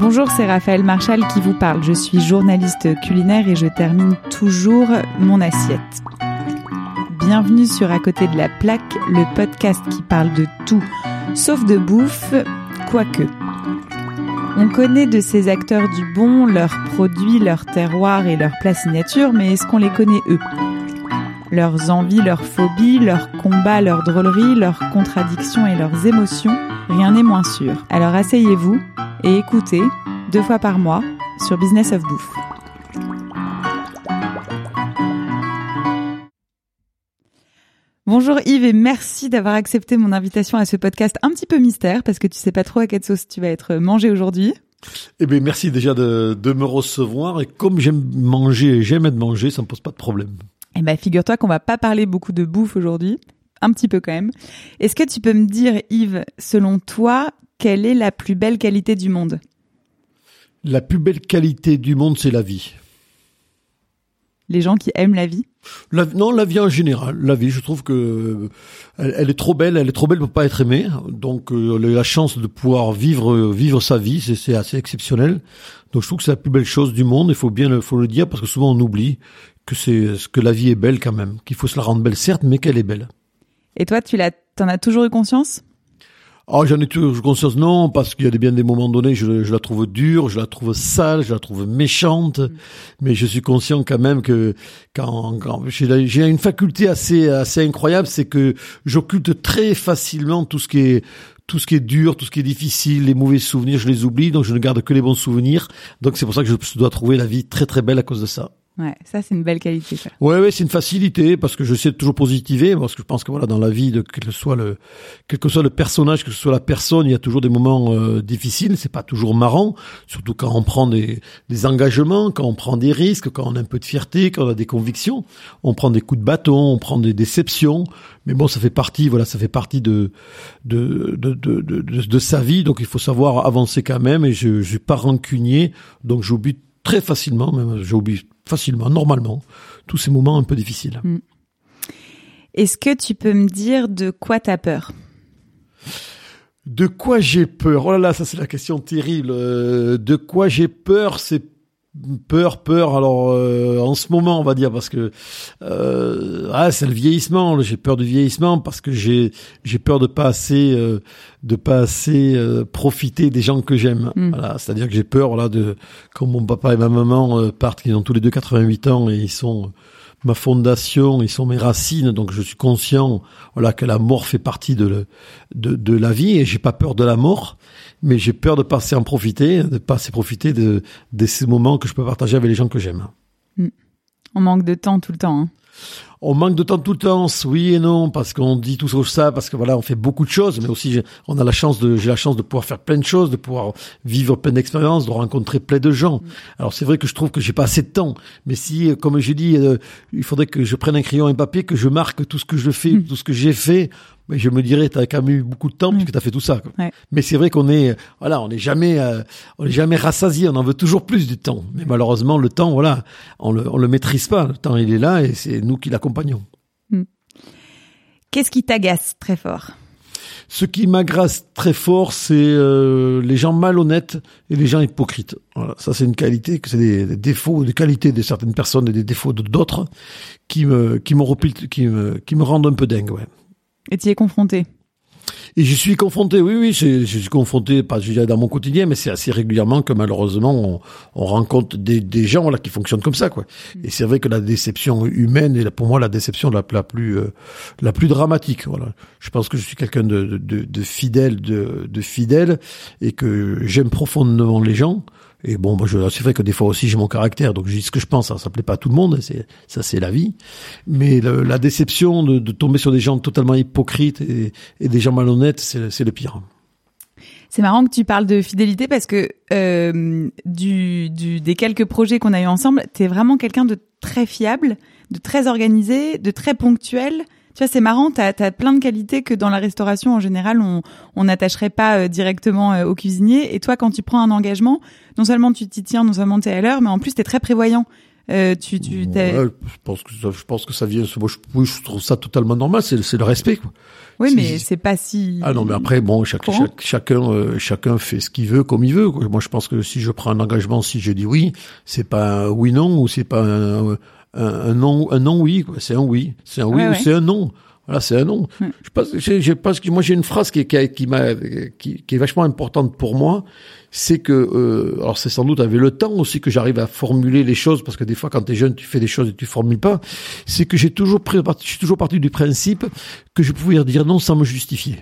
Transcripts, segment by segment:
Bonjour, c'est Raphaël Marchal qui vous parle. Je suis journaliste culinaire et je termine toujours mon assiette. Bienvenue sur À côté de la plaque, le podcast qui parle de tout, sauf de bouffe, quoique. On connaît de ces acteurs du bon leurs produits, leur terroir et leur plat signature, mais est-ce qu'on les connaît eux? Leurs envies, leurs phobies, leurs combats, leurs drôleries, leurs contradictions et leurs émotions, rien n'est moins sûr. Alors asseyez-vous et écoutez, deux fois par mois, sur Business of Bouffe. Bonjour Yves et merci d'avoir accepté mon invitation à ce podcast un petit peu mystère parce que tu sais pas trop à quelle sauce tu vas être mangé aujourd'hui. Eh bien, merci déjà de, de me recevoir et comme j'aime manger et j'aime être mangé, ça me pose pas de problème. Eh ben, figure-toi qu'on va pas parler beaucoup de bouffe aujourd'hui, un petit peu quand même. Est-ce que tu peux me dire, Yves, selon toi, quelle est la plus belle qualité du monde? La plus belle qualité du monde, c'est la vie. Les gens qui aiment la vie? La, non, la vie en général. La vie, je trouve que elle, elle est trop belle. Elle est trop belle pour pas être aimée. Donc, euh, la chance de pouvoir vivre vivre sa vie, c'est- c'est assez exceptionnel. Donc, je trouve que c'est la plus belle chose du monde. Il faut bien le, faut le dire parce que souvent on oublie que c'est que la vie est belle quand même, qu'il faut se la rendre belle certes, mais qu'elle est belle. Et toi, tu l'as, t'en as toujours eu conscience? Ah, j'en ai toujours conscience, non, parce qu'il y a des- bien des moments donnés, je, je la trouve dure, je la trouve sale, je la trouve méchante, mais je suis conscient quand même que quand, quand j'ai une faculté assez assez incroyable, c'est que j'occulte très facilement tout ce qui est tout ce qui est dur, tout ce qui est difficile, les mauvais souvenirs, je les oublie, donc je ne garde que les bons souvenirs. Donc c'est pour ça que je dois trouver la vie très très belle à cause de ça. Ouais, ça c'est une belle qualité. Ça. Ouais, ouais, c'est une facilité parce que je sais toujours positiver parce que je pense que voilà dans la vie de quel que soit le quel que soit le personnage, que ce soit la personne, il y a toujours des moments euh, difficiles. C'est pas toujours marrant, surtout quand on prend des des engagements, quand on prend des risques, quand on a un peu de fierté, quand on a des convictions. On prend des coups de bâton, on prend des déceptions. Mais bon, ça fait partie, voilà, ça fait partie de de de de de, sa vie. Donc il faut savoir avancer quand même. Et je je suis pas rancunier, donc j'oublie très facilement, même j'oublie facilement, normalement, tous ces moments un peu difficiles. Est-ce que tu peux me dire de quoi t'as peur? De quoi j'ai peur? Oh là là, ça c'est la question terrible. Euh, de quoi j'ai peur C'est peur, peur. Alors euh, en ce moment, on va dire parce que euh, ah, c'est le vieillissement. J'ai peur du vieillissement parce que j'ai j'ai peur de pas assez euh, de pas assez euh, profiter des gens que j'aime. Mm. Voilà, c'est-à-dire que j'ai peur voilà de quand mon papa et ma maman partent, ils ont tous les deux 88 ans et ils sont ma fondation, ils sont mes racines, donc je suis conscient, voilà, que la mort fait partie de, le- de, de la vie et j'ai pas peur de la mort, mais j'ai peur de passer en profiter, de passer profiter de, ces moments que je peux partager avec les gens que j'aime. On manque de temps tout le temps. hein. On manque de temps tout le temps, oui et non, parce qu'on dit tout ça, parce que voilà, on fait beaucoup de choses, mais aussi on a la chance de, j'ai la chance de pouvoir faire plein de choses, de pouvoir vivre plein d'expériences, de rencontrer plein de gens. Alors c'est vrai que je trouve que j'ai pas assez de temps, mais si, euh, comme j'ai dit, euh, il faudrait que je prenne un crayon et un papier, que je marque tout ce que je fais, Mm. tout ce que j'ai fait, mais je me dirais, t'as quand même eu beaucoup de temps Mm. puisque t'as fait tout ça. quoi. Ouais. Mais c'est vrai qu'on est, voilà, on n'est jamais, euh, on n'est jamais rassasié, on en veut toujours plus du temps. Mais malheureusement, le temps, voilà, on le, on le maîtrise pas. Le temps, il est là et c'est nous qui l'accompagnons. Qu'est-ce qui t'agace très fort? Ce qui m'agresse très fort, c'est euh, les gens malhonnêtes et les gens hypocrites. Voilà, ça c'est une qualité, que c'est des, des défauts, des qualités de certaines personnes et des défauts de d'autres qui me qui me repilent- qui me qui me rendent un peu dingue. Ouais. Et tu y es confronté? Et j'y suis confronté, oui, oui, je, je suis confronté, pas je dirais dans mon quotidien, mais c'est assez régulièrement que malheureusement on, on rencontre des, des gens voilà, qui fonctionnent comme ça, quoi. Et c'est vrai que la déception humaine est pour moi la déception la, la plus euh, la plus dramatique. Voilà. Je pense que je suis quelqu'un de, de, de, de fidèle, de, de fidèle, et que j'aime profondément les gens. Et bon, je, c'est vrai que des fois aussi j'ai mon caractère, donc je dis ce que je pense. Ça, ça plaît pas à tout le monde, c'est ça, c'est la vie. Mais la déception de, tomber sur des gens totalement hypocrites et, des gens malhonnêtes, c'est, c'est le pire. C'est marrant que tu parles de fidélité parce que euh, du, du, des quelques projets qu'on a eu ensemble, t'es vraiment quelqu'un de très fiable, de très organisé, de très ponctuel. Tu vois, c'est marrant, t'as as plein de qualités que dans la restauration en général on on n'attacherait pas euh, directement euh, au cuisinier. Et toi, quand tu prends un engagement, non seulement tu t'y tiens, non seulement t'es à l'heure, mais en plus t'es très prévoyant. Euh, tu, tu, Ouais, je pense que ça, je pense que ça vient. Moi, je, oui, je trouve ça totalement normal. C'est, c'est le respect. Quoi. Oui, mais c'est pas si. Ah non, mais après, bon, chaque- chacun, euh, chacun fait ce qu'il veut comme il veut. quoi. Moi, je pense que si je prends un engagement, si je dis oui, c'est pas un oui non ou c'est pas un, un, un non, un non oui. quoi. C'est un oui, c'est un oui Ouais, ou ouais. c'est un non. Voilà, c'est un non. Ouais. Je pense, j'ai, j'ai parce que moi j'ai une phrase qui, est- qui, qui m'a, qui, qui est vachement importante pour moi, c'est que, euh, alors c'est sans doute avec le temps aussi que j'arrive à formuler les choses, parce que des fois quand tu es jeune, tu fais des choses et tu formules pas. C'est que j'ai toujours pris, je suis toujours parti du principe que je pouvais dire non sans me justifier.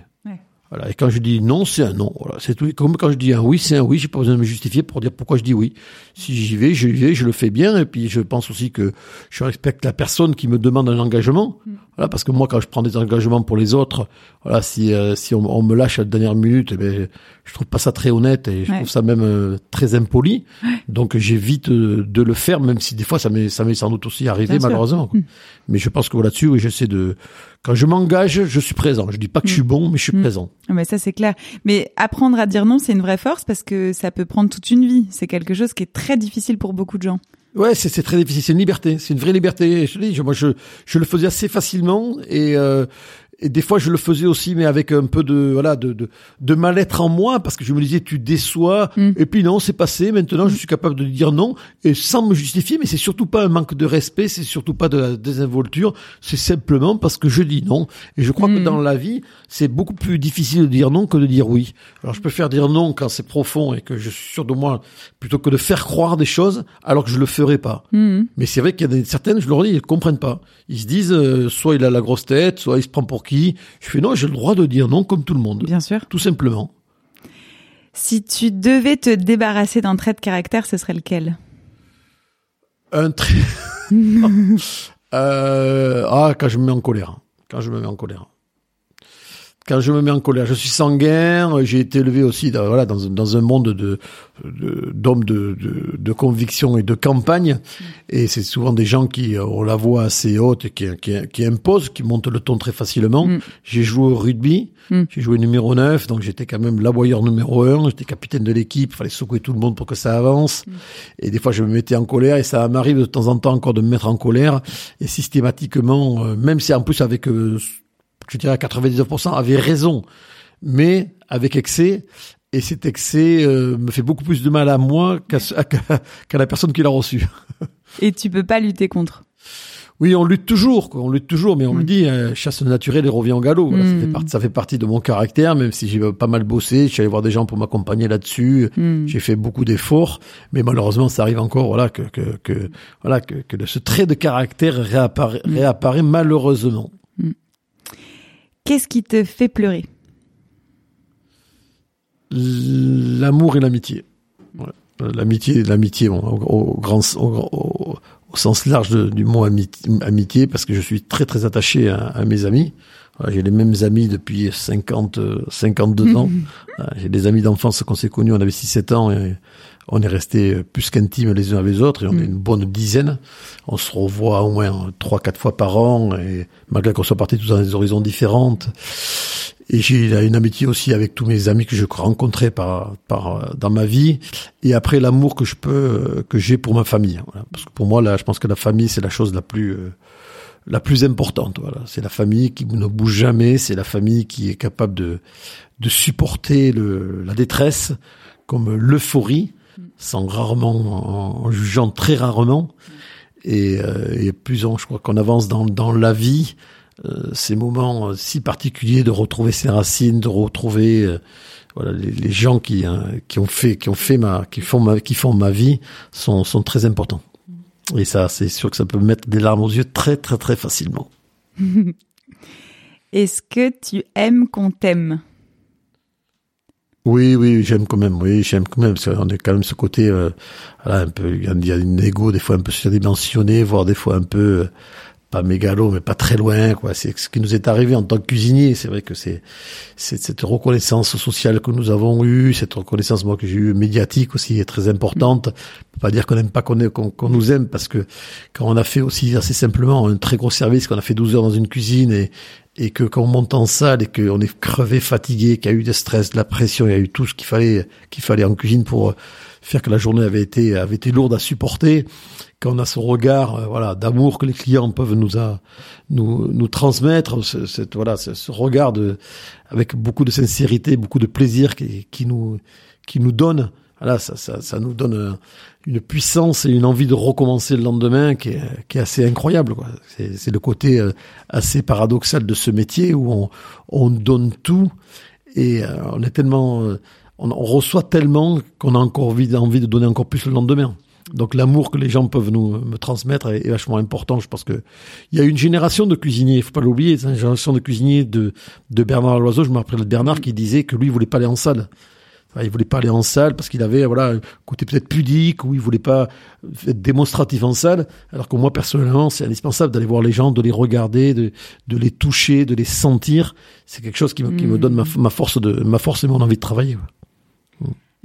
Ouais. Voilà. Et quand je dis non, c'est un non. Voilà. C'est tout. Comme quand je dis un oui, c'est un oui. J'ai pas besoin de me justifier pour dire pourquoi je dis oui. Si j'y vais, j'y vais, je le fais bien. Et puis, je pense aussi que je respecte la personne qui me demande un engagement. Voilà. Parce que moi, quand je prends des engagements pour les autres, voilà, si, euh, si on, on me lâche à la dernière minute, eh ben, je trouve pas ça très honnête et je Ouais. trouve ça même euh, très impoli. Donc, j'évite euh, de le faire, même si des fois, ça m'est, ça m'est sans doute aussi arrivé, Bien malheureusement. quoi. Mais je pense que là-dessus, oui, j'essaie de, quand je m'engage, je suis présent. Je dis pas que je suis bon, mais je suis Mm. présent. Ah, Mais ça c'est clair. Mais apprendre à dire non, c'est une vraie force parce que ça peut prendre toute une vie. C'est quelque chose qui est très difficile pour beaucoup de gens. Ouais, c'est c'est très difficile. C'est une liberté. C'est une vraie liberté. Dis, moi, je, je le faisais assez facilement et, euh, et des fois, je le faisais aussi, mais avec un peu de voilà de de, de mal-être en moi parce que je me disais, tu déçois. Mm. Et puis non, c'est passé. Maintenant, je suis capable de dire non et sans me justifier. Mais c'est surtout pas un manque de respect. C'est surtout pas de la désinvolture. C'est simplement parce que je dis non. Et je crois que Mm. dans la vie, c'est beaucoup plus difficile de dire non que de dire oui. Alors, je préfère dire non quand c'est profond et que je suis sûr de moi, plutôt que de faire croire des choses alors que je le ferai pas. Mais c'est vrai qu'il y a des, certaines, je leur dis, ils comprennent pas. Ils se disent, euh, soit il a la grosse tête, soit il se prend pour qui. Je fais non, j'ai le droit de dire non comme tout le monde. Bien sûr. Tout simplement. Si tu devais te débarrasser d'un trait de caractère, ce serait lequel? Un trait. euh, ah, quand je me mets en colère. Quand je me mets en colère. Quand je me mets en colère, je suis sanguin. J'ai été élevé aussi, dans, voilà, dans, un- dans un monde de de- d'hommes de, de, de conviction et de campagne. Et c'est souvent des gens qui ont la voix assez haute et qui, qui, qui imposent, qui montent le ton très facilement. Mm. J'ai joué au rugby. Mm. J'ai joué numéro 9, donc j'étais quand même l'aboyeur numéro 1. J'étais capitaine de l'équipe. Il fallait secouer tout le monde pour que ça avance. Et des fois, je me mettais en colère et ça m'arrive de temps en temps encore de me mettre en colère. Et systématiquement, euh, même si en plus avec, euh, je dirais à 99%, avait raison, mais avec excès. Et cet excès euh, me fait beaucoup plus de mal à moi qu'à la personne qui l'a reçu. Et tu peux pas lutter contre? Oui, on lutte toujours, quoi. on lutte toujours, mais on Mm. le dit, euh, chasse naturelle et revient au galop. Voilà, ça, Mm. fait partie, ça fait partie de mon caractère, même si j'ai pas mal bossé, je suis allé voir des gens pour m'accompagner là-dessus. Mhm. J'ai fait beaucoup d'efforts, mais malheureusement, ça arrive encore, voilà, que, que, que voilà, que, que ce trait de caractère réapparaît, Mm. réapparaît malheureusement. Qu'est-ce qui te fait pleurer? L'amour et l'amitié. Voilà. L'amitié, l'amitié, bon, au, au grand, au, sens large de- du mot amitié, parce que je suis très très attaché à, à mes amis. Voilà, J'ai les mêmes amis depuis 50, euh, 52 ans. J'ai des amis d'enfance qu'on s'est connus, on avait 6-7 ans et on est restés plus qu'intimes les uns avec les autres et on Mm. est une bonne dizaine. On se revoit au moins 3-4 fois par an et malgré qu'on soit partis tous dans des horizons différentes. Et j'ai une amitié aussi avec tous mes amis que je rencontrais par, par, dans ma vie. Et après, l'amour que je peux, que j'ai pour ma famille. Voilà. Parce que pour moi, là, je pense que la famille, c'est la chose la plus, euh, la plus importante. Voilà. C'est la famille qui ne bouge jamais. C'est la famille qui est capable de, de supporter le, la détresse comme l'euphorie, sans rarement, en, jugeant très rarement. Et, euh, plus on, je crois qu'on avance dans, dans la vie, euh, ces moments euh, si particuliers de retrouver ses racines, de retrouver voilà les, gens qui euh, qui ont fait qui ont fait ma qui font ma qui font ma vie sont sont très importants. Et ça, c'est sûr que ça peut mettre des larmes aux yeux très très très facilement. Est-ce que tu aimes qu'on t'aime? Oui, oui, j'aime quand même. Oui, j'aime quand même parce qu'on est quand même ce côté, euh, voilà, un peu. Il y a- a une ego des fois un peu surdimensionné, voire des fois un peu euh, pas mégalo, mais pas très loin. Quoi, c'est ce qui nous est arrivé en tant que cuisinier. C'est vrai que c'est c'est cette reconnaissance sociale que nous avons eue, cette reconnaissance moi que j'ai eue médiatique aussi est très importante. On peut pas dire qu'on n'aime pas qu'on qu'on qu'on nous aime parce que quand on a fait aussi assez simplement un très gros service, qu'on a fait 12 heures dans une cuisine et et que quand on monte en salle et qu'on est crevé, fatigué, qu'il y a eu du stress, de la pression, il y a eu tout ce qu'il fallait qu'il fallait en cuisine pour euh, faire que la journée avait été avait été lourde à supporter, quand on a ce regard euh, voilà d'amour que les clients peuvent nous nous nous transmettre, ce, cette voilà ce, ce, regard de avec beaucoup de sincérité, beaucoup de plaisir qui, qui nous qui nous donne voilà, ça, ça, ça nous donne une puissance et une envie de recommencer le lendemain qui est, qui est assez incroyable. C'est le côté euh, assez paradoxal de ce métier où on, on donne tout et euh, on est tellement, euh, on, on reçoit tellement qu'on a encore envie, envie de donner encore plus le lendemain. Donc l'amour que les gens peuvent nous me transmettre est, vachement important. Je pense que il y a une génération de cuisiniers, faut pas l'oublier, une génération de cuisiniers de, de Bernard Loiseau. Je me rappelle de Bernard qui disait que lui il voulait pas aller en salle il voulait pas aller en salle parce qu'il avait voilà un côté peut-être pudique ou il voulait pas être démonstratif en salle. Alors que moi personnellement, c'est indispensable d'aller voir les gens, de les regarder, de, de les toucher, de les sentir. C'est quelque chose qui me, qui me donne ma, ma, force de ma force et mon envie de travailler.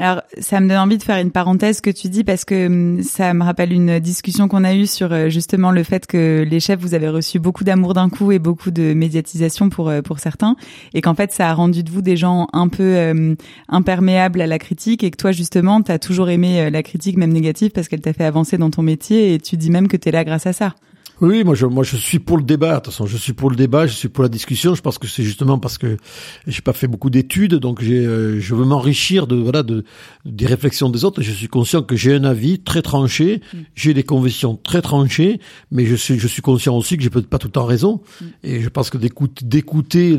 Alors, ça me donne envie de faire une parenthèse que tu dis parce que hum, ça me rappelle une discussion qu'on a eue sur euh, justement le fait que les chefs, vous avez reçu beaucoup d'amour d'un coup et beaucoup de médiatisation pour euh, pour certains, et qu'en fait, ça a rendu de vous des gens un peu euh, imperméables à la critique, et que toi, justement, tu as toujours aimé la critique, même négative, parce qu'elle t'a fait avancer dans ton métier, et tu dis même que tu es là grâce à ça. Oui, moi je, moi je suis pour le débat. De toute façon, je suis pour le débat, je suis pour la discussion. Je pense que c'est justement parce que j'ai pas fait beaucoup d'études, donc j'ai, euh, je veux m'enrichir de voilà de des réflexions des autres. Je suis conscient que j'ai un avis très tranché, mm. j'ai des convictions très tranchées, mais je suis je suis conscient aussi que j'ai peut-être pas tout le temps raison. Mm. Et je pense que d'écouter d'écouter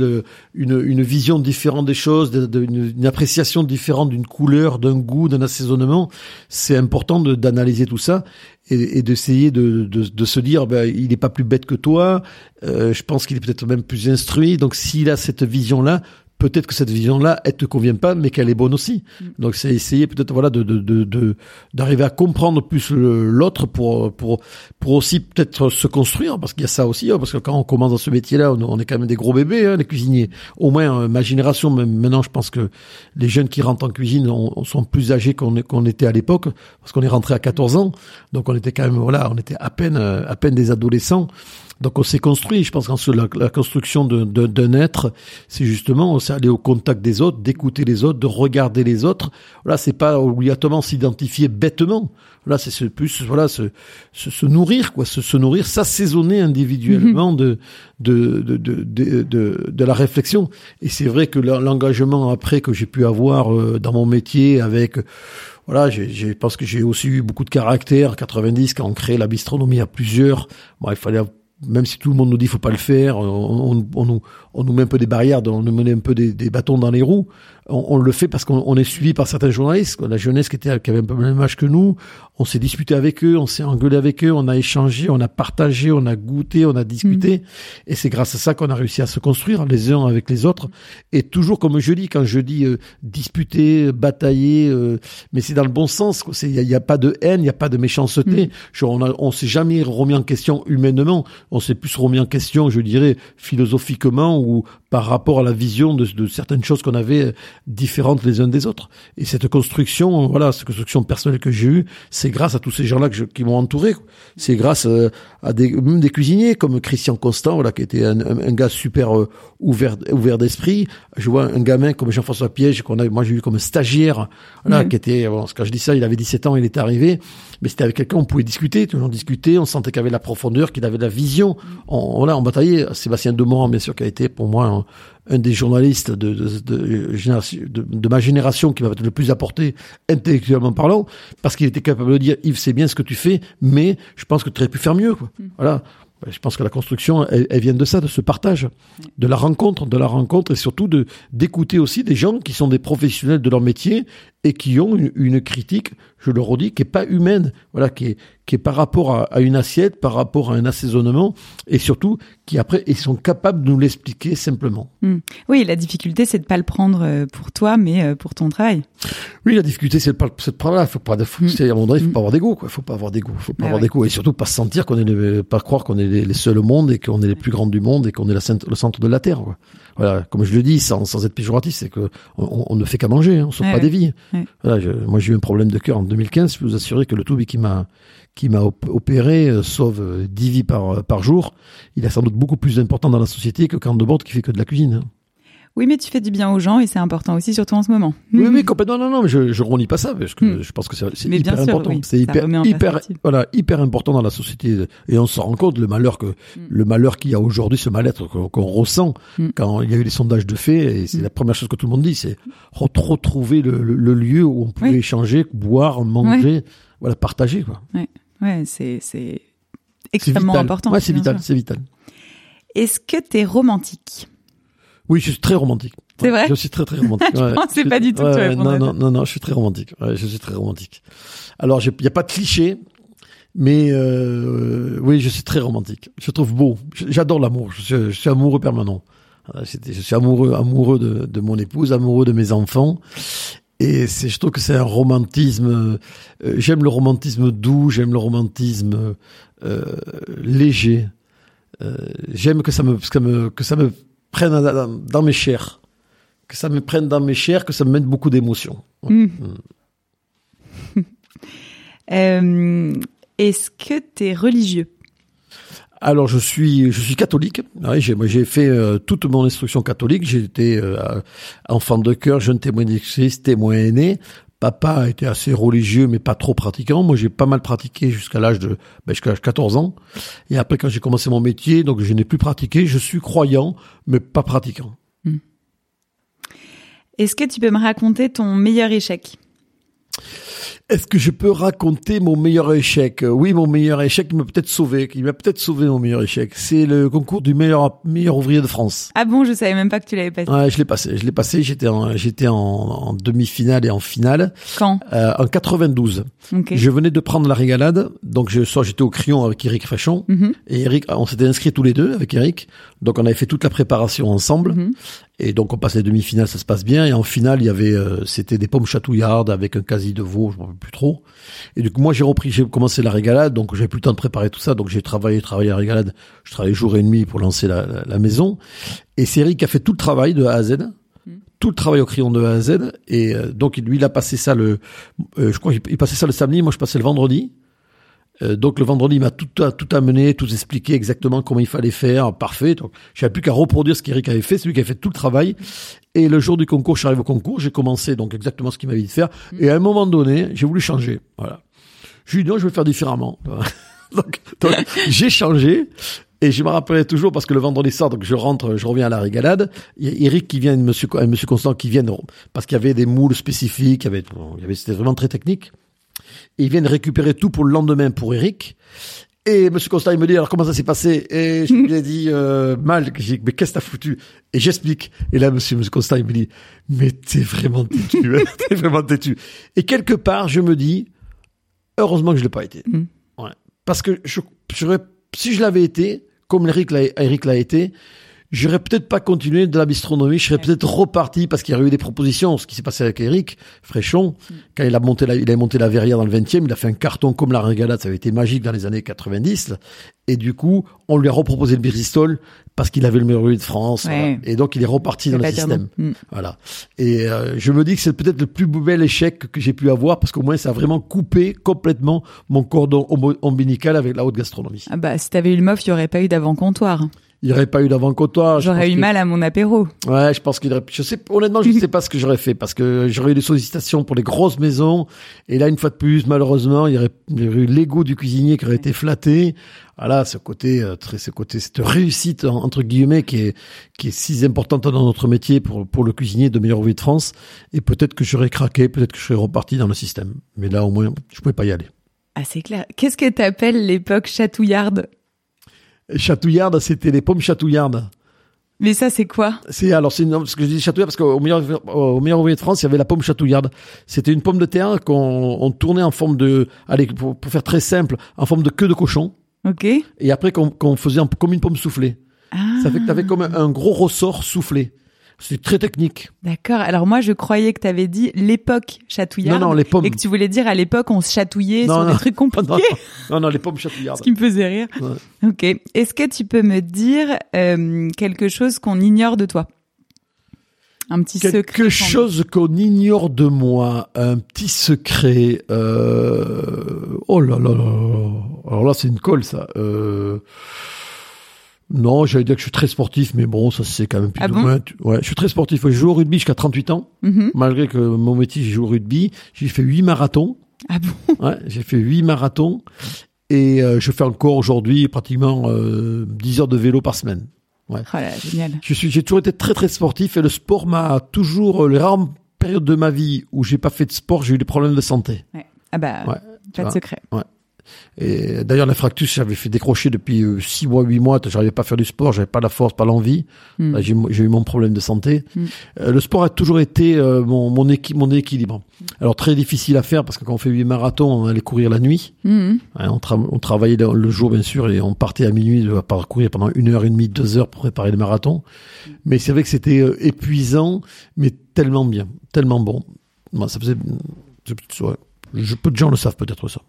une une vision différente des choses, de, une, une, appréciation différente d'une couleur, d'un goût, d'un assaisonnement, c'est important d'analyser tout ça et, et d'essayer de, de, de, se dire ben, il n'est pas plus bête que toi, euh, je pense qu'il est peut-être même plus instruit. Donc s'il a cette vision-là, peut-être que cette vision-là, elle te convient pas, mais qu'elle est bonne aussi. Mm. Donc c'est essayer peut-être voilà de de de d'arriver à comprendre plus l'autre pour pour pour aussi peut-être se construire parce qu'il y a ça aussi hein, parce que quand on commence dans ce métier-là, on, est quand même des gros bébés hein, les cuisiniers. Au moins euh, ma génération, maintenant, je pense que les jeunes qui rentrent en cuisine on, sont plus âgés qu'on qu'on était à l'époque parce qu'on est rentré à 14 ans, donc on était quand même voilà, on était à peine euh, à peine des adolescents. Donc on s'est construit. Je pense que la, la construction d'un être, c'est justement aller au contact des autres, d'écouter les autres, de regarder les autres. Là, c'est pas obligatoirement s'identifier bêtement. Là, c'est plus voilà se, se, se, nourrir quoi, se, se nourrir, s'assaisonner individuellement de, de, de, de, de, de la réflexion. Et c'est vrai que l'engagement après que j'ai pu avoir euh, dans mon métier avec voilà, je pense que j'ai aussi eu beaucoup de caractère. 90, quand on crée la bistronomie à plusieurs, bon, il fallait même si tout le monde nous dit faut pas le faire, on, on, nous, on nous met un peu des barrières, on nous met un peu des, des bâtons dans les roues. On, on le fait parce qu'on est suivi par certains journalistes, la jeunesse qui était qui avait un peu le même âge que nous. On s'est disputé avec eux, on s'est engueulé avec eux, on a échangé, on a partagé, on a goûté, on a discuté. Mmh. Et c'est grâce à ça qu'on a réussi à se construire les uns avec les autres. Et toujours comme je dis, quand je dis euh, disputer, batailler, euh, mais c'est dans le bon sens. Il n'y a, pas de haine, il n'y a pas de méchanceté. Mmh. on, a, on s'est jamais remis en question humainement. On s'est plus remis en question, je dirais, philosophiquement ou par rapport à la vision de, de certaines choses qu'on avait euh, différentes les uns des autres. Et cette construction, voilà, cette construction personnelle que j'ai eue, c'est grâce à tous ces gens-là qui m'ont entouré. C'est grâce euh, à des, même des cuisiniers comme Christian Constant, voilà, qui était un, un, gars super euh, ouvert, ouvert d'esprit. Je vois un gamin comme Jean-François Piège, qu'on a, moi j'ai eu comme stagiaire, voilà, qui était, bon, quand je dis ça, il avait 17 ans, il était arrivé, mais c'était avec quelqu'un, on pouvait discuter, toujours discuter, on sentait qu'il avait la profondeur, qu'il avait la vision. On, voilà, on bataillait. Sébastien Demorand, bien sûr, qui a été pour moi un, un des journalistes de, de, de, de, ma génération qui m'a le plus apporté intellectuellement parlant, parce qu'il était capable de dire Yves, c'est bien ce que tu fais, mais je pense que tu aurais pu faire mieux. Quoi. Mm. Voilà. Je pense que la construction, elle, vient de ça, de ce partage, de la rencontre, de la rencontre, et surtout d'écouter aussi des gens qui sont des professionnels de leur métier et qui ont une, critique, je le redis, qui est pas humaine, voilà, qui qui est par rapport à, à, une assiette, par rapport à un assaisonnement, et surtout qui après ils sont capables de nous l'expliquer simplement. Mmh. Oui, la difficulté c'est de pas le prendre euh, pour toi, mais euh, pour ton travail. Oui, la difficulté c'est de pas le prendre là. Faut pas, de, mmh. à un moment donné, faut mmh. pas avoir d'ego, quoi. Faut pas avoir d'ego, faut pas bah avoir ouais. d'ego, et surtout pas se sentir qu'on est, les, pas croire qu'on est les, les, seuls au monde et qu'on est les plus grands du monde et qu'on est la, le centre de la terre. Quoi. Voilà, comme je le dis, sans, sans être péjoratif, c'est que on, on, ne fait qu'à manger, hein, on sauve pas des vies. Voilà, je, moi j'ai eu un problème de cœur en 2015. Je peux vous assurer que le Toubi qui m'a qui m'a opéré euh, sauve 10 vies par, par jour. Il est sans doute beaucoup plus important dans la société que quand de bord qui fait que de la cuisine. Hein. Oui, mais tu fais du bien aux gens et c'est important aussi, surtout en ce moment. Oui, oui, complètement. Non, non, mais je, je renis pas ça parce que Mm. je pense que c'est hyper bien sûr, important. oui, c'est hyper, voilà, hyper important dans la société. Et on se rend compte le malheur que, Mm. le malheur qu'il y a aujourd'hui, ce mal-être qu'on ressent Mm. quand il y a eu les sondages de faits. Et c'est la première chose que tout le monde dit, c'est re- retrouver le, le- le lieu où on pouvait Oui. échanger, boire, manger, voilà, partager, quoi. Ouais, c'est c'est C'est extrêmement vital. important. Ouais, c'est vital, c'est vital. Est-ce que t'es romantique? Oui, je suis très romantique. C'est vrai? Je suis très très romantique. Je Ouais. pensais Je- pas du tout que ouais, tu ouais, non, non, non, non, je suis très romantique. Ouais, je suis très romantique. Alors, il n'y a pas de cliché, mais euh, oui, je suis très romantique. Je trouve beau. J'adore l'amour. Je, suis- je suis amoureux permanent. Je suis amoureux, amoureux de, de mon épouse, amoureux de mes enfants. Et c'est, je trouve que c'est un romantisme. euh, j'aime le romantisme doux, j'aime le romantisme euh, léger. Euh, j'aime que ça me, que ça me, que ça me prenne dans, dans mes chairs, que ça me prenne dans mes chairs, que ça me mette beaucoup d'émotions. Hmm. Euh, Est-ce que t'es religieux? Alors je suis je suis catholique. J'ai j'ai fait euh, toute mon instruction catholique. J'ai été euh, enfant de cœur, jeune témoin de témoin aîné. Papa été assez religieux mais pas trop pratiquant. Moi j'ai pas mal pratiqué jusqu'à l'âge de ben, jusqu'à l'âge de 14 ans. Et après quand j'ai commencé mon métier, donc je n'ai plus pratiqué. Je suis croyant mais pas pratiquant. Est-ce que tu peux me raconter ton meilleur échec? Est-ce que je peux raconter mon meilleur échec? Oui, mon meilleur échec il m'a peut-être sauvé. Il m'a peut-être sauvé mon meilleur échec. C'est le concours du meilleur meilleur ouvrier de France. Ah bon, je savais même pas que tu l'avais passé. Ouais, je l'ai passé. Je l'ai passé. J'étais en, j'étais en, en demi-finale et en finale Quand? Euh, en 92. Ok. Je venais de prendre la régalade, donc je soit j'étais au crayon avec Eric Fréchon Mhm, et Eric. On s'était inscrits tous les deux avec Eric, donc on avait fait toute la préparation ensemble. mhm. Et donc on passe les demi-finales, ça se passe bien. Et en finale, il y avait, euh, c'était des pommes chatouillardes avec un quasi de veau, je m'en rappelle plus trop. Et du coup, moi j'ai repris, j'ai commencé la régalade, donc j'avais plus le temps de préparer tout ça, donc j'ai travaillé, travaillé la régalade. Je travaillais jour et nuit pour lancer la, la, la maison. Et c'est Eric qui a fait tout le travail de A à Z. Tout le travail au crayon de A à Z. Et euh, donc lui, il a passé ça le, euh, je crois il passait ça le samedi, moi je passais le vendredi. Euh, donc le vendredi, il m'a tout, tout amené, tout expliqué exactement comment il fallait faire, parfait. Donc j'avais plus qu'à reproduire ce qu'Eric avait fait, c'est lui qui avait fait tout le travail. Et le jour du concours, arrivé au concours, j'ai commencé donc exactement ce qu'il m'avait dit de faire. Et à un moment donné, j'ai voulu changer. Voilà. Je lui ai dit non, je vais faire différemment. donc j'ai changé. Et je me rappellerai toujours parce que le vendredi soir, donc je rentre, je reviens à la régalade. Il y a Eric qui vient, Monsieur, Monsieur Constant qui vient parce qu'il y avait des moules spécifiques, il y avait, il y avait, c'était vraiment très technique. Et ils viennent récupérer tout pour le lendemain pour Eric. Et Monsieur Constant, il me dit, alors comment ça s'est passé? Et je lui ai dit, euh, mal, j'ai dit, mais qu'est-ce que t'as foutu? Et j'explique. Et là, Monsieur, Monsieur Constant, il me dit, mais t'es vraiment têtu, hein, t'es vraiment têtu. Et quelque part, je me dis, heureusement que je l'ai pas été. Mm. Ouais. Parce que je, si je l'avais été, comme Eric l'a, Eric l'a été, j'aurais peut-être pas continué de la bistronomie, je serais peut-être reparti parce qu'il y aurait eu des propositions. Ce qui s'est passé avec Eric Fréchon, quand il a monté la, il a monté la verrière dans le 20e, il a fait un carton comme la régalade, ça avait été magique dans les années 90. là. Et du coup, on lui a reproposé le Bristol parce qu'il avait le meilleur de France. Ouais. voilà. Et donc, il est reparti dans le système. Mm. Voilà. Et euh, je me dis que c'est peut-être le plus bel échec que j'ai pu avoir parce qu'au moins ça a vraiment coupé complètement mon cordon ombilical avec la haute gastronomie. Ah bah, si t'avais eu le mof, il y aurait pas eu d'avant-comptoir. Il n'y aurait pas eu d'avant-comptoir. Je J'aurais eu mal à mon apéro. Ouais, je pense qu'il aurait. Je sais, honnêtement, je ne sais pas ce que j'aurais fait parce que j'aurais eu des sollicitations pour les grosses maisons. Et là, une fois de plus, malheureusement, il y aurait, il y aurait eu l'ego du cuisinier qui aurait été flatté. Voilà, ce côté, euh, très, ce côté, cette réussite en- entre guillemets qui est qui est si importante dans notre métier pour pour le cuisinier de meilleur ouvrier de France. Et peut-être que j'aurais craqué, peut-être que je serais reparti dans le système. Mais là, au moins, je pouvais pas y aller. Ah, c'est clair. Qu'est-ce que t'appelles l'époque chatouillarde? Chatouillarde, c'était les pommes chatouillardes. Mais ça, c'est quoi? C'est alors c'est une- ce que je dis chatouillarde parce qu'au meilleur au meilleur ouvrier de France, il y avait la pomme chatouillarde. C'était une pomme de terre qu'on on tournait en forme de allez pour, pour faire très simple, en forme de queue de cochon Ok. et après qu'on qu'on faisait en- comme une pomme soufflée. Ah, Ça fait que tu avais comme un, un gros ressort soufflé. C'est très technique. d'accord. Alors moi, je croyais que t'avais dit l'époque chatouillarde. Non non, les pommes Et que tu voulais dire à l'époque, on se chatouillait Non, sur non. des trucs compliqués. non, non, non, les pommes chatouillardes. Ce qui me faisait rire. Ouais. Ok. Est-ce que tu peux me dire euh, quelque chose qu'on ignore de toi? Un petit secret. Quelque chose qu'on ignore de moi, un petit secret. Euh... Oh là là là là. Alors là, c'est une colle, ça. Euh... Non, j'allais dire que je suis très sportif, mais bon, ça c'est quand même plus Ah bon moins. Ouais, je suis très sportif. Ouais, Je joue au rugby jusqu'à 38 ans. Mhm. Malgré que mon métier, j'ai joué au rugby. J'ai fait 8 marathons. Ah bon? Ouais, j'ai fait 8 marathons. Et euh, je fais encore aujourd'hui pratiquement euh, 10 heures de vélo par semaine. Oh là, génial. Je suis, j'ai toujours été très très sportif et le sport m'a toujours, euh, les rares périodes de ma vie où j'ai pas fait de sport, j'ai eu des problèmes de santé. Ouais. Ah bah, Ouais, pas de vois. secret. Et d'ailleurs, la fractus, j'avais fait décrocher depuis 6 mois, 8 mois, j'arrivais pas à faire du sport, j'avais pas la force, pas l'envie. Hmm. J'ai j'ai eu mon problème de santé. Mm. Euh, le sport a toujours été euh, mon, mon, équi- mon équilibre. Alors très difficile à faire parce que quand on fait 8 marathons, on allait courir la nuit. Hein, on, tra- on travaillait le, jour bien sûr et on partait à minuit de parcourir pendant une heure et demie, deux heures pour préparer le marathon. Mais c'est vrai que c'était euh, épuisant, mais tellement bien, tellement bon. Moi, ça faisait, ouais. Je, peu de gens le savent peut-être ça.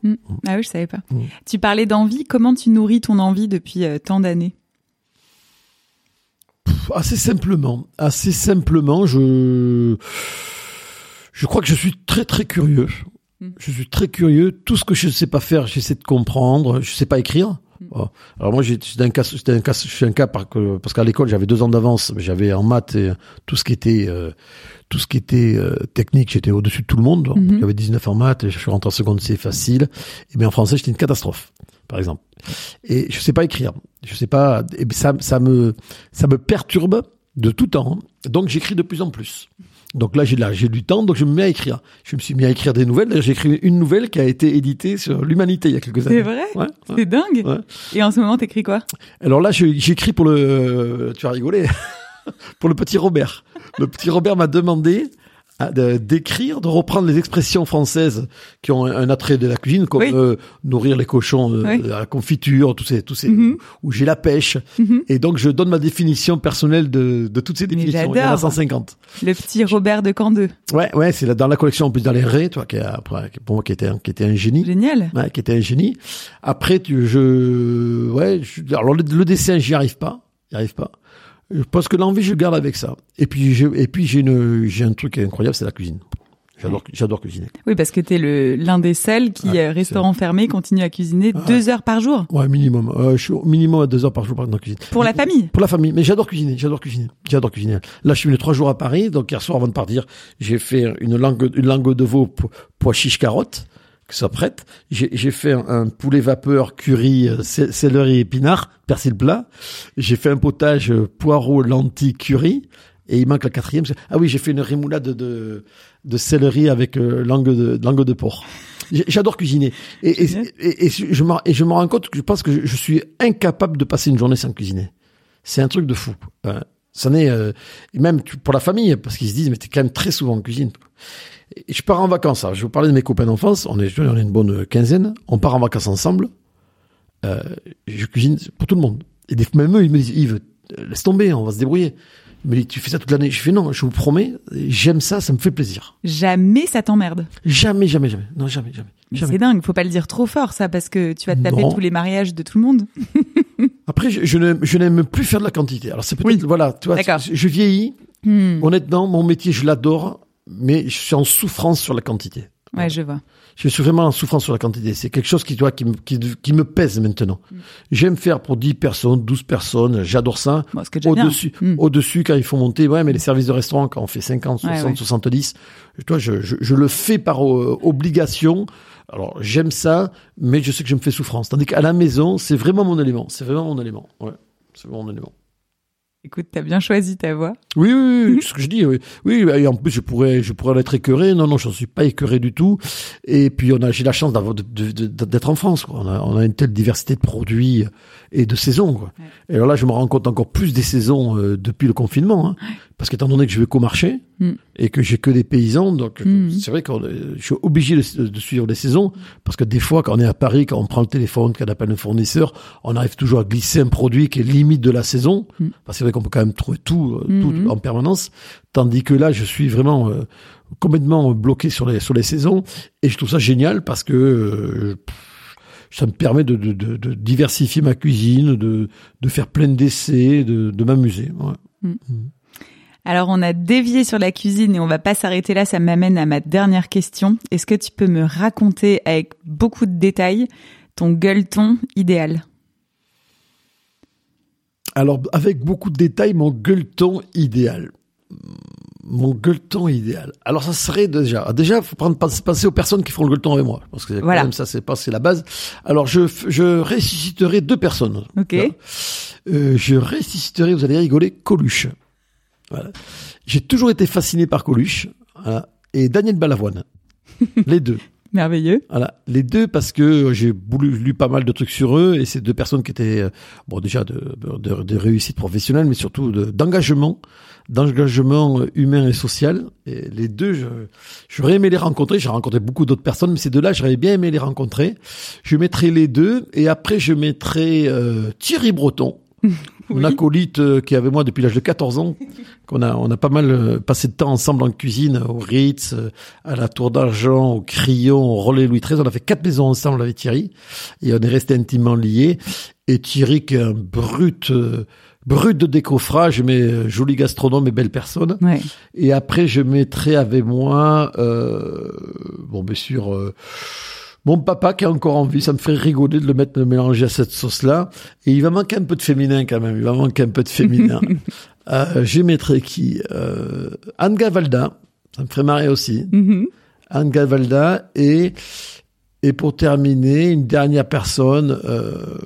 Ah oui, je savais pas. Mm. Tu parlais d'envie. Comment tu nourris ton envie depuis euh, tant d'années? Assez simplement, assez simplement, je je crois que je suis très très curieux. Mm. Je suis très curieux. Tout ce que je ne sais pas faire, j'essaie de comprendre. Je sais pas écrire. Mm. Voilà. Alors moi, c'était un cas, c'était un cas, je suis un cas par- parce qu'à l'école j'avais deux ans d'avance. mais J'avais en maths et tout ce qui était euh, tout ce qui était euh, technique, j'étais au-dessus de tout le monde. Donc, Mhm. J'avais 19 en maths et je suis rentré en seconde, c'est facile. Et bien en français, j'étais une catastrophe, par exemple. Et je sais pas écrire. Je sais pas. Et ça, ça me, ça me perturbe de tout temps. Donc j'écris de plus en plus. Donc là, j'ai du temps, donc je me mets à écrire. Je me suis mis à écrire des nouvelles. J'ai écrit une nouvelle qui a été éditée sur l'humanité il y a quelques années. C'est vrai Ouais, ouais. C'est dingue. Ouais. Et en ce moment, t'écris quoi? Alors là, j'écris pour le, tu vas rigoler, pour le petit Robert. Le petit Robert m'a demandé d'écrire, de reprendre les expressions françaises qui ont un, attrait de la cuisine, comme Oui. euh, nourrir les cochons euh, Oui. à la confiture, tous ces, tous ces, Mhm. où j'ai la pêche. Mhm. Et donc, je donne ma définition personnelle de, de toutes ces définitions. Il y en a j'adore. 150. Le petit Robert de Candeux. Ouais, ouais, c'est dans la collection en plus dans les raies, toi, qui qui- pour moi, qui était, un- qui était un génie. Génial. Ouais, qui était un génie. Après, tu, je, ouais, je- alors le, le dessin, j'y arrive pas, j'y arrive pas. Pense que l'envie, je garde avec ça. Et puis, je, et puis j'ai une, j'ai un truc incroyable, c'est la cuisine. J'adore, j'adore cuisiner. Oui, parce que t'es le l'un des seuls qui, Ouais, euh, restaurant fermé, continue à cuisiner Ouais. deux heures par jour Ouais, minimum. Euh, je suis au minimum à deux heures par jour dans la cuisine. pour la famille. Pour la famille. Mais j'adore cuisiner, j'adore cuisiner, j'adore cuisiner. Là, je suis venu trois jours à Paris, donc hier soir avant de partir, j'ai fait une langue, une langue de veau po- pois chiche carotte, que ça prête. J'ai fait un, un poulet vapeur curry, euh, cé- céleri épinard, persil plat. J'ai fait un potage euh, poireau lentilles curry. Et il manque la quatrième. Ah oui, j'ai fait une rémoulade de, de céleri avec euh, langue de langue de porc. J'adore cuisiner. Et, et, et, et je me, et je me rends compte que je pense que je, je suis incapable de passer une journée sans cuisiner. C'est un truc de fou. Euh, ça n'est euh, même pour la famille parce qu'ils se disent mais t'es quand même très souvent en cuisine. Et je pars en vacances. Alors, je vous parler de mes copains d'enfance. On est on est une bonne quinzaine. On part en vacances ensemble. Euh, je cuisine pour tout le monde. Et des, même eux ils me disent Yves laisse tomber, on va se débrouiller. Mais tu fais ça toute l'année. Je fais non, je vous promets, j'aime ça, ça me fait plaisir. Jamais ça t'emmerde. Jamais, jamais, jamais. Non, jamais, jamais. Mais jamais. C'est dingue, faut pas le dire trop fort ça, parce que tu vas te taper Non. tous les mariages de tout le monde. Après, je, je n'aime plus faire de la quantité. Alors c'est peut-être, Oui. voilà, tu vois, je vieillis. Hmm. Honnêtement, mon métier, je l'adore, mais je suis en souffrance sur la quantité. Ouais, je vois. Je suis vraiment en souffrance sur la quantité. C'est quelque chose qui, toi, qui, me- qui, qui me pèse maintenant. Mm. J'aime faire pour 10 personnes, 12 personnes, j'adore ça. Bon. Au-dessus, Hmm. au-dessus, quand il faut monter, ouais, mais les services de restaurant, quand on fait 50, 60, Ouais, ouais. 70, toi, je, je, je le fais par euh, obligation. Alors, j'aime ça, mais je sais que je me fais souffrance. Tandis qu'à la maison, c'est vraiment mon élément. C'est vraiment mon élément. Ouais. C'est vraiment mon élément. Écoute, t'as bien choisi ta voix. Oui, oui, oui, ce que je dis. Oui, oui. Et en plus, je pourrais, je pourrais en être écœuré. Non, non, je suis pas écœuré du tout. Et puis, on a, j'ai la chance d'avoir, d'être en France. Quoi. On, a, on a une telle diversité de produits et de saisons. Quoi. Ouais. Et alors là, je me rends compte encore plus des saisons euh, depuis le confinement, hein, parce qu'étant donné que je vais qu'au marché Mm. Et que j'ai que des paysans, donc euh, Mm. c'est vrai que je suis obligé de, de suivre les saisons, parce que des fois, quand on est à Paris, quand on prend le téléphone, qu'on appelle un fournisseur, on arrive toujours à glisser un produit qui est limite de la saison. Mm. Parce que c'est vrai qu'on peut quand même trouver tout, euh, Mhm. tout en permanence, tandis que là, je suis vraiment euh, complètement bloqué sur les sur les saisons, et je trouve ça génial parce que euh, ça me permet de, de, de, de diversifier ma cuisine, de, de faire plein d'essais, de, de m'amuser. Ouais. Alors, on a dévié sur la cuisine et on va pas s'arrêter là. Ça m'amène à ma dernière question. Est-ce que tu peux me raconter avec beaucoup de détails ton gueuleton idéal? Alors, avec beaucoup de détails, mon gueuleton idéal. Mon gueuleton idéal. Alors, ça serait déjà, déjà, faut prendre, passer aux personnes qui font le gueuleton avec moi. Parce que Voilà. quand même, ça, c'est pas, c'est la base. Alors, je, je ressusciterai deux personnes. Ok. Euh, je ressusciterai, vous allez rigoler, Coluche. Voilà. J'ai toujours été fasciné par Coluche. voilà. Et Daniel Balavoine. Les deux. Merveilleux. Voilà, les deux parce que j'ai lu, pas mal de trucs sur eux et c'est deux personnes qui étaient euh, bon déjà de, de, de réussite professionnelle mais surtout de- d'engagement, d'engagement humain et social. Et les deux, j'aurais aimé les rencontrer. J'ai rencontré beaucoup d'autres personnes, mais ces deux-là, j'aurais bien aimé les rencontrer. Je mettrai les deux et après je mettrai euh, Thierry Breton. Mon acolyte euh, qui est avec moi depuis l'âge de 14 ans, qu'on a, on a pas mal euh, passé de temps ensemble en cuisine, au Ritz, euh, à la Tour d'Argent, au Crillon, au Relais Louis XIII. On a fait quatre maisons ensemble avec Thierry et on est resté intimement liés. Et Thierry qui est un brut, brut de décoffrage, mais joli gastronome et belle personne. Ouais. Et après, je mettrai avec moi, euh, bon, bien sûr, euh, mon papa qui est encore en vie. Ça me fait rigoler de le mettre, de le mélanger à cette sauce-là. Et il va manquer un peu de féminin quand même. Il va manquer un peu de féminin. euh, je mettrai qui euh, Anne Gavalda. Ça me ferait marrer aussi. Mhm. Anne Gavalda et et pour terminer, une dernière personne. Euh,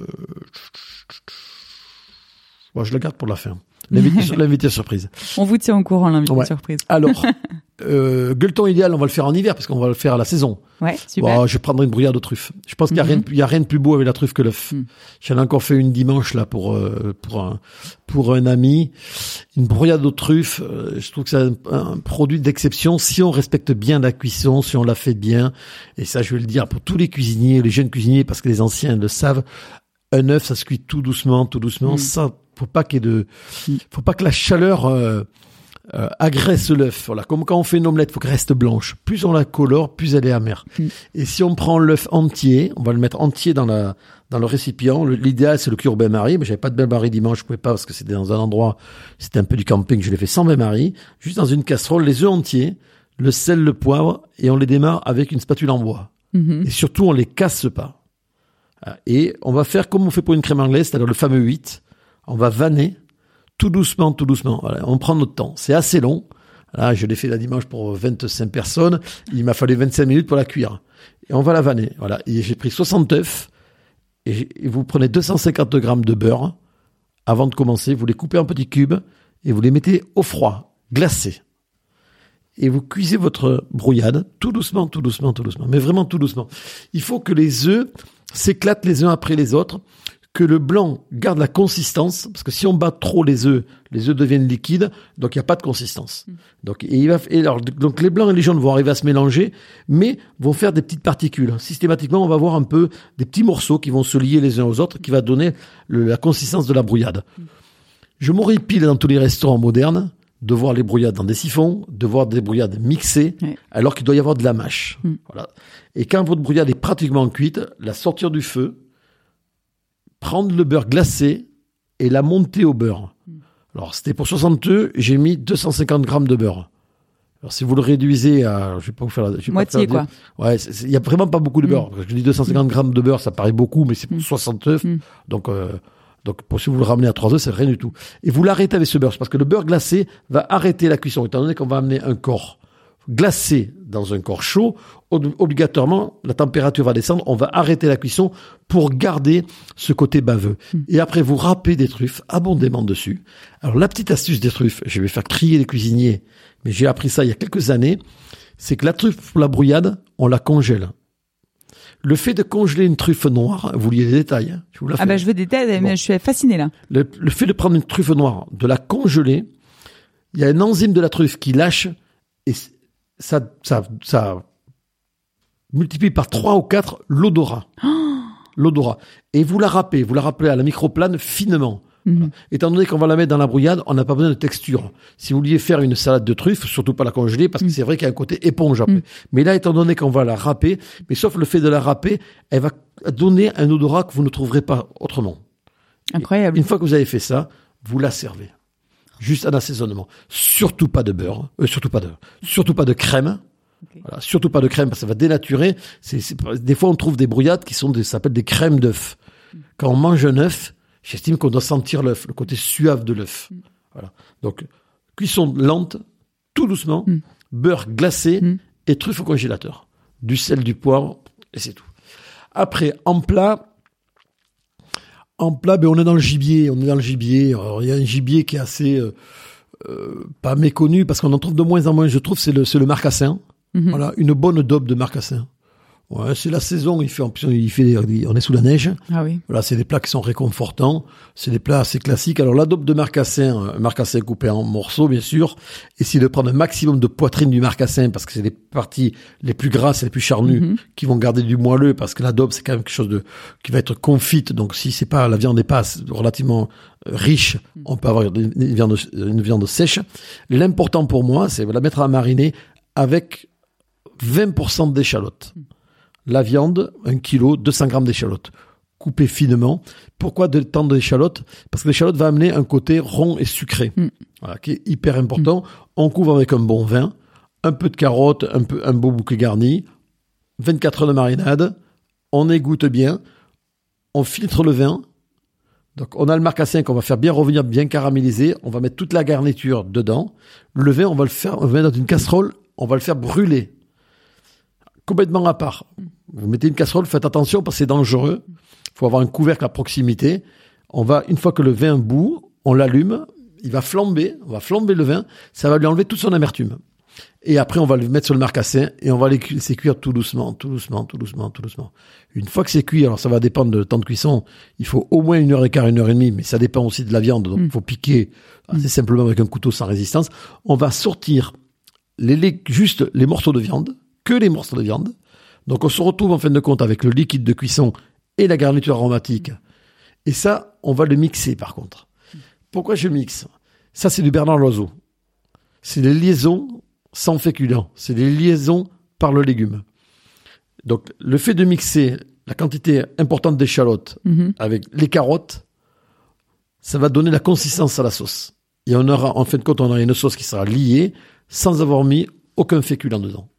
bon, je la garde pour la fin. L'invité surprise. On vous tient au courant, l'invité Ouais. surprise. Alors, euh, gueuleton idéal, on va le faire en hiver parce qu'on va le faire à la saison. Ouais, super. Bon, je prendrai une brouillade aux truffes. Je pense qu'il y a Mhm. de- a rien de plus beau avec la truffe que l'œuf. Mhm. J'en ai encore fait une dimanche là pour euh, pour un pour un ami. Une brouillade aux truffes. euh, je trouve que c'est un, un produit d'exception si on respecte bien la cuisson, si on la fait bien. Et ça, je vais le dire pour tous les cuisiniers, les jeunes cuisiniers, parce que les anciens le savent. Un œuf, ça se cuit tout doucement, tout doucement. Mhm. Ça, faut pas qu'il de, faut pas que la chaleur euh, euh, agresse l'œuf. Voilà, comme quand on fait une omelette, faut qu'elle reste blanche. Plus on la colore, plus elle est amère. Mm. Et si on prend l'œuf entier, on va le mettre entier dans la dans le récipient. L'idéal c'est le cuire au bain-marie, mais j'avais pas de bain-marie dimanche, je pouvais pas parce que c'était dans un endroit, c'était un peu du camping, je l'ai fait sans bain-marie, juste dans une casserole, les œufs entiers, le sel, le poivre, et on les démarre avec une spatule en bois. Mhm. Et surtout, on les casse pas. Et on va faire comme on fait pour une crème anglaise, c'est-à-dire le fameux 8. On va vanner tout doucement, tout doucement. Voilà, on prend notre temps. C'est assez long. Là, je l'ai fait la dimanche pour 25 personnes. Il m'a fallu 25 minutes pour la cuire. Et on va la vanner. Voilà. Et j'ai pris 60 œufs. Et, et vous prenez 250 grammes de beurre. Avant de commencer, vous les coupez en petits cubes et vous les mettez au froid, glacés. Et vous cuisez votre brouillade tout doucement, tout doucement, tout doucement. Mais vraiment tout doucement. Il faut que les œufs s'éclatent les uns après les autres, que le blanc garde la consistance, parce que si on bat trop les œufs, les œufs deviennent liquides, donc il n'y a pas de consistance. Donc, et il va, et alors, donc les blancs et les jaunes vont arriver à se mélanger, mais vont faire des petites particules. Systématiquement, on va voir un peu des petits morceaux qui vont se lier les uns aux autres, qui va donner le- la consistance de la brouillade. Je m'horripile dans tous les restaurants modernes de voir les brouillades dans des siphons, de voir des brouillades mixées, alors qu'il doit y avoir de la mâche. Mm. Voilà. Et quand votre brouillade est pratiquement cuite, la sortir du feu, prendre le beurre glacé et la monter au beurre. Alors, c'était pour 60 œufs, j'ai mis 250 grammes de beurre. Alors, si vous le réduisez à, je vais pas vous faire la, je vais pas Moitié, faire la- Ouais, il y a vraiment pas beaucoup de Mm. beurre. Je dis 250 grammes de beurre, ça paraît beaucoup, mais c'est pour Mm. 60 œufs. Mm. Donc, euh, donc, pour, si vous le ramenez à 3 œufs, c'est rien du tout. Et vous l'arrêtez avec ce beurre, parce que le beurre glacé va arrêter la cuisson, étant donné qu'on va amener un corps glacé dans un corps chaud, ob- obligatoirement, la température va descendre, on va arrêter la cuisson pour garder ce côté baveux. Et après, vous râpez des truffes abondamment dessus. Alors, la petite astuce des truffes, je vais faire crier les cuisiniers, mais j'ai appris ça il y a quelques années, c'est que la truffe pour la brouillade, on la congèle. Le fait de congeler une truffe noire, vous liez les détails, hein, je vous la Ah bah je veux des détails, mais Bon. je suis fascinée là. Le, le fait de prendre une truffe noire, de la congeler, il y a un enzyme de la truffe qui lâche et ça, ça, ça multiplie par 3 ou 4 l'odorat. L'odorat. Et vous la râpez, vous la râpez à la microplane finement. Mhm. Étant donné qu'on va la mettre dans la brouillade, on n'a pas besoin de texture. Si vous vouliez faire une salade de truffes, surtout pas la congeler, parce que Mm. c'est vrai qu'il y a un côté éponge après. Mm. Mais là, étant donné qu'on va la râper, mais sauf le fait de la râper, elle va donner un odorat que vous ne trouverez pas autrement. Incroyable. Une fois que vous avez fait ça, vous la servez. Juste un assaisonnement. Surtout pas de beurre, euh, surtout pas de, surtout pas de crème. Voilà, surtout pas de crème parce que ça va dénaturer. C'est, des fois, on trouve des brouillades qui sont des, ça s'appelle des crèmes d'œufs. Quand on mange un œuf, J'estime qu'on doit sentir l'œuf, le côté suave de l'œuf. Voilà. Donc, cuisson lente, tout doucement, Mm. beurre glacé Mm. et truffe au congélateur. Du sel, du poivre, et c'est tout. Après, en plat, en plat, ben, on est dans le gibier, on est dans le gibier. Alors, il y a un gibier qui est assez, euh, euh, pas méconnu, parce qu'on en trouve de moins en moins, je trouve, c'est le, c'est le marcassin. Mhm. Voilà, une bonne daube de marcassin. Ouais, c'est la saison, il fait, en plus, il fait, on est sous la neige. Ah oui. Voilà, c'est des plats qui sont réconfortants. C'est des plats assez classiques. Alors, l'adobe de marcassin, un marcassin coupé en morceaux, bien sûr. Essayez de prendre un maximum de poitrine du marcassin parce que c'est les parties les plus grasses et les plus charnues Mhm. qui vont garder du moelleux parce que l'adobe, c'est quand même quelque chose de, qui va être confite. Donc, si c'est pas, la viande n'est pas relativement euh, riche, on peut avoir une viande, une viande sèche. L'important pour moi, c'est de la mettre à mariner avec 20% d'échalotes. La viande, un kilo, 200 grammes d'échalotes. Coupées finement. Pourquoi de tant d'échalotes? Parce que l'échalote va amener un côté rond et sucré. Mm. Voilà, qui est hyper important. On couvre avec un bon vin, un peu de carottes, un peu, un beau bouquet garni, 24 heures de marinade. On égoutte bien. On filtre le vin. Donc, on a le marcassin qu'on va faire bien revenir, bien caraméliser. On va mettre toute la garniture dedans. Le vin, on va le faire, on va mettre dans une casserole. On va le faire brûler complètement à part. Vous mettez une casserole, faites attention parce que c'est dangereux. Il faut avoir un couvercle à proximité. On va, une fois que le vin bout, on l'allume, il va flamber, on va flamber le vin, ça va lui enlever toute son amertume. Et après, on va le mettre sur le marcassin et on va les laisser cuire tout doucement, tout doucement, tout doucement, tout doucement. Une fois que c'est cuit, alors ça va dépendre de temps de cuisson, il faut au moins une heure et quart, une heure et demie, mais ça dépend aussi de la viande, donc il faut piquer assez simplement avec un couteau sans résistance. On va sortir les, les- juste les morceaux de viande, que les morceaux de viande. Donc on se retrouve en fin de compte avec le liquide de cuisson et la garniture aromatique. Et ça, on va le mixer par contre. Pourquoi je mixe? Ça, c'est du Bernard Loiseau. C'est les liaisons sans féculents. C'est les liaisons par le légume. Donc le fait de mixer la quantité importante d'échalotes Mhm. avec les carottes, ça va donner la consistance à la sauce. Et on aura, en fin de compte, on aura une sauce qui sera liée sans avoir mis aucun féculent dedans.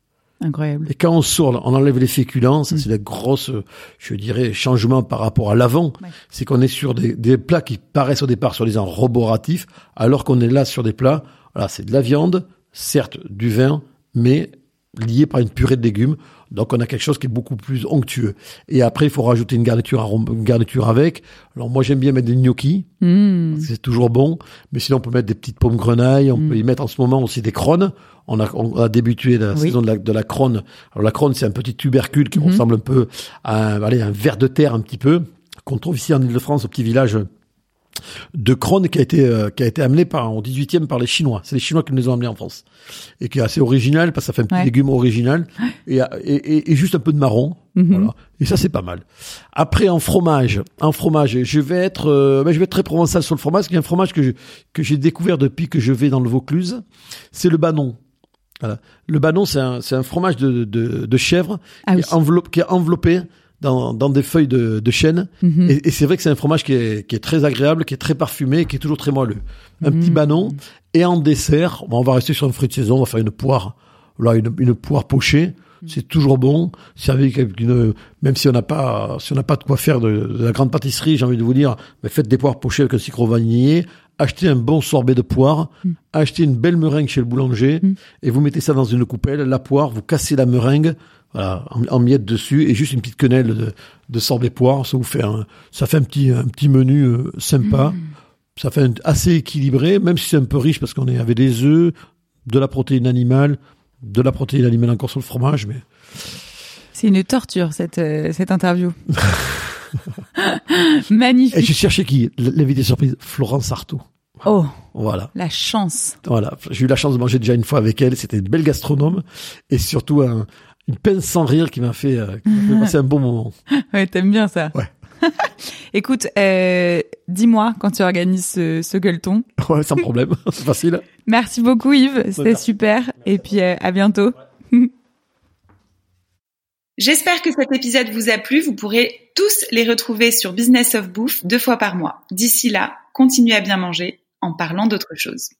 Incroyable. Et quand on sort, on enlève les féculents, ça c'est la grosse, je dirais, changement par rapport à l'avant. Ouais. C'est qu'on est sur des, des plats qui paraissent au départ soi-disant roboratifs, alors qu'on est là sur des plats, voilà, c'est de la viande, certes du vin, mais lié par une purée de légumes. Donc on a quelque chose qui est beaucoup plus onctueux. Et après, il faut rajouter une garniture, une garniture avec. Alors moi j'aime bien mettre des gnocchis, Mmh. c'est toujours bon. Mais sinon, on peut mettre des petites pommes grenailles. On peut y mettre en ce moment aussi des crônes. On a, on a débuté la Oui. saison de la, de la crône. Alors la crône, c'est un petit tubercule qui ressemble un peu à un, allez, un ver de terre un petit peu qu'on trouve ici en Ile-de-France, au petit village de Crône qui a été euh, qui a été amené par au 18e par les Chinois. C'est les Chinois qui nous les ont amenés en France et qui est assez original parce que ça fait un petit Ouais. légume original et, et, et, et juste un peu de marron. Mhm. Voilà. Et ça c'est pas mal. Après en fromage, en fromage, je vais être euh, ben, je vais être très provençal sur le fromage. Y a un fromage que je, que j'ai découvert depuis que je vais dans le Vaucluse, c'est le banon. Voilà. Le banon c'est un c'est un fromage de de, de chèvre Ah qui, est enveloppé, qui est enveloppé dans, dans des feuilles de, de chêne. Mhm. Et, et c'est vrai que c'est un fromage qui est, qui est très agréable, qui est très parfumé, qui est toujours très moelleux. Un Mhm. petit banon. Et en dessert, bon, on va rester sur un fruit de saison, on va faire une poire, là, une, une poire pochée. Mhm. C'est toujours bon. Avec une, même si on n'a pas, si on n'a pas de quoi faire de, de la grande pâtisserie, j'ai envie de vous dire, mais faites des poires pochées avec un sucre vanillé. Achetez un bon sorbet de poire, achetez une belle meringue chez le boulanger, et vous mettez ça dans une coupelle, la poire, vous cassez la meringue, voilà, en, en miettes dessus, et juste une petite quenelle de, de sorbet poire, ça vous fait un, ça fait un petit, un petit menu euh, sympa. Ça fait un- assez équilibré, même si c'est un peu riche parce qu'on est avec des œufs, de la protéine animale, de la protéine animale encore sur le fromage, mais C'est une torture cette euh, cette interview. et Magnifique. j'ai cherché qui L'invité surprise, Florence Artaud. Oh, Voilà, la chance. voilà. J'ai eu la chance de manger déjà une fois avec elle. C'était une belle gastronome et surtout un- une peine sans rire qui m'a fait, euh, fait passer un bon moment. Ouais, t'aimes bien ça. Ouais. Écoute, euh, dis-moi quand tu organises ce, ce gueuleton. Ouais, sans problème, c'est facile. Merci beaucoup Yves, c'était Merci. super. Et puis euh, à bientôt. J'espère que cet épisode vous a plu. Vous pourrez tous les retrouver sur Business of Bouffe deux fois par mois. D'ici là, continuez à bien manger en parlant d'autre chose.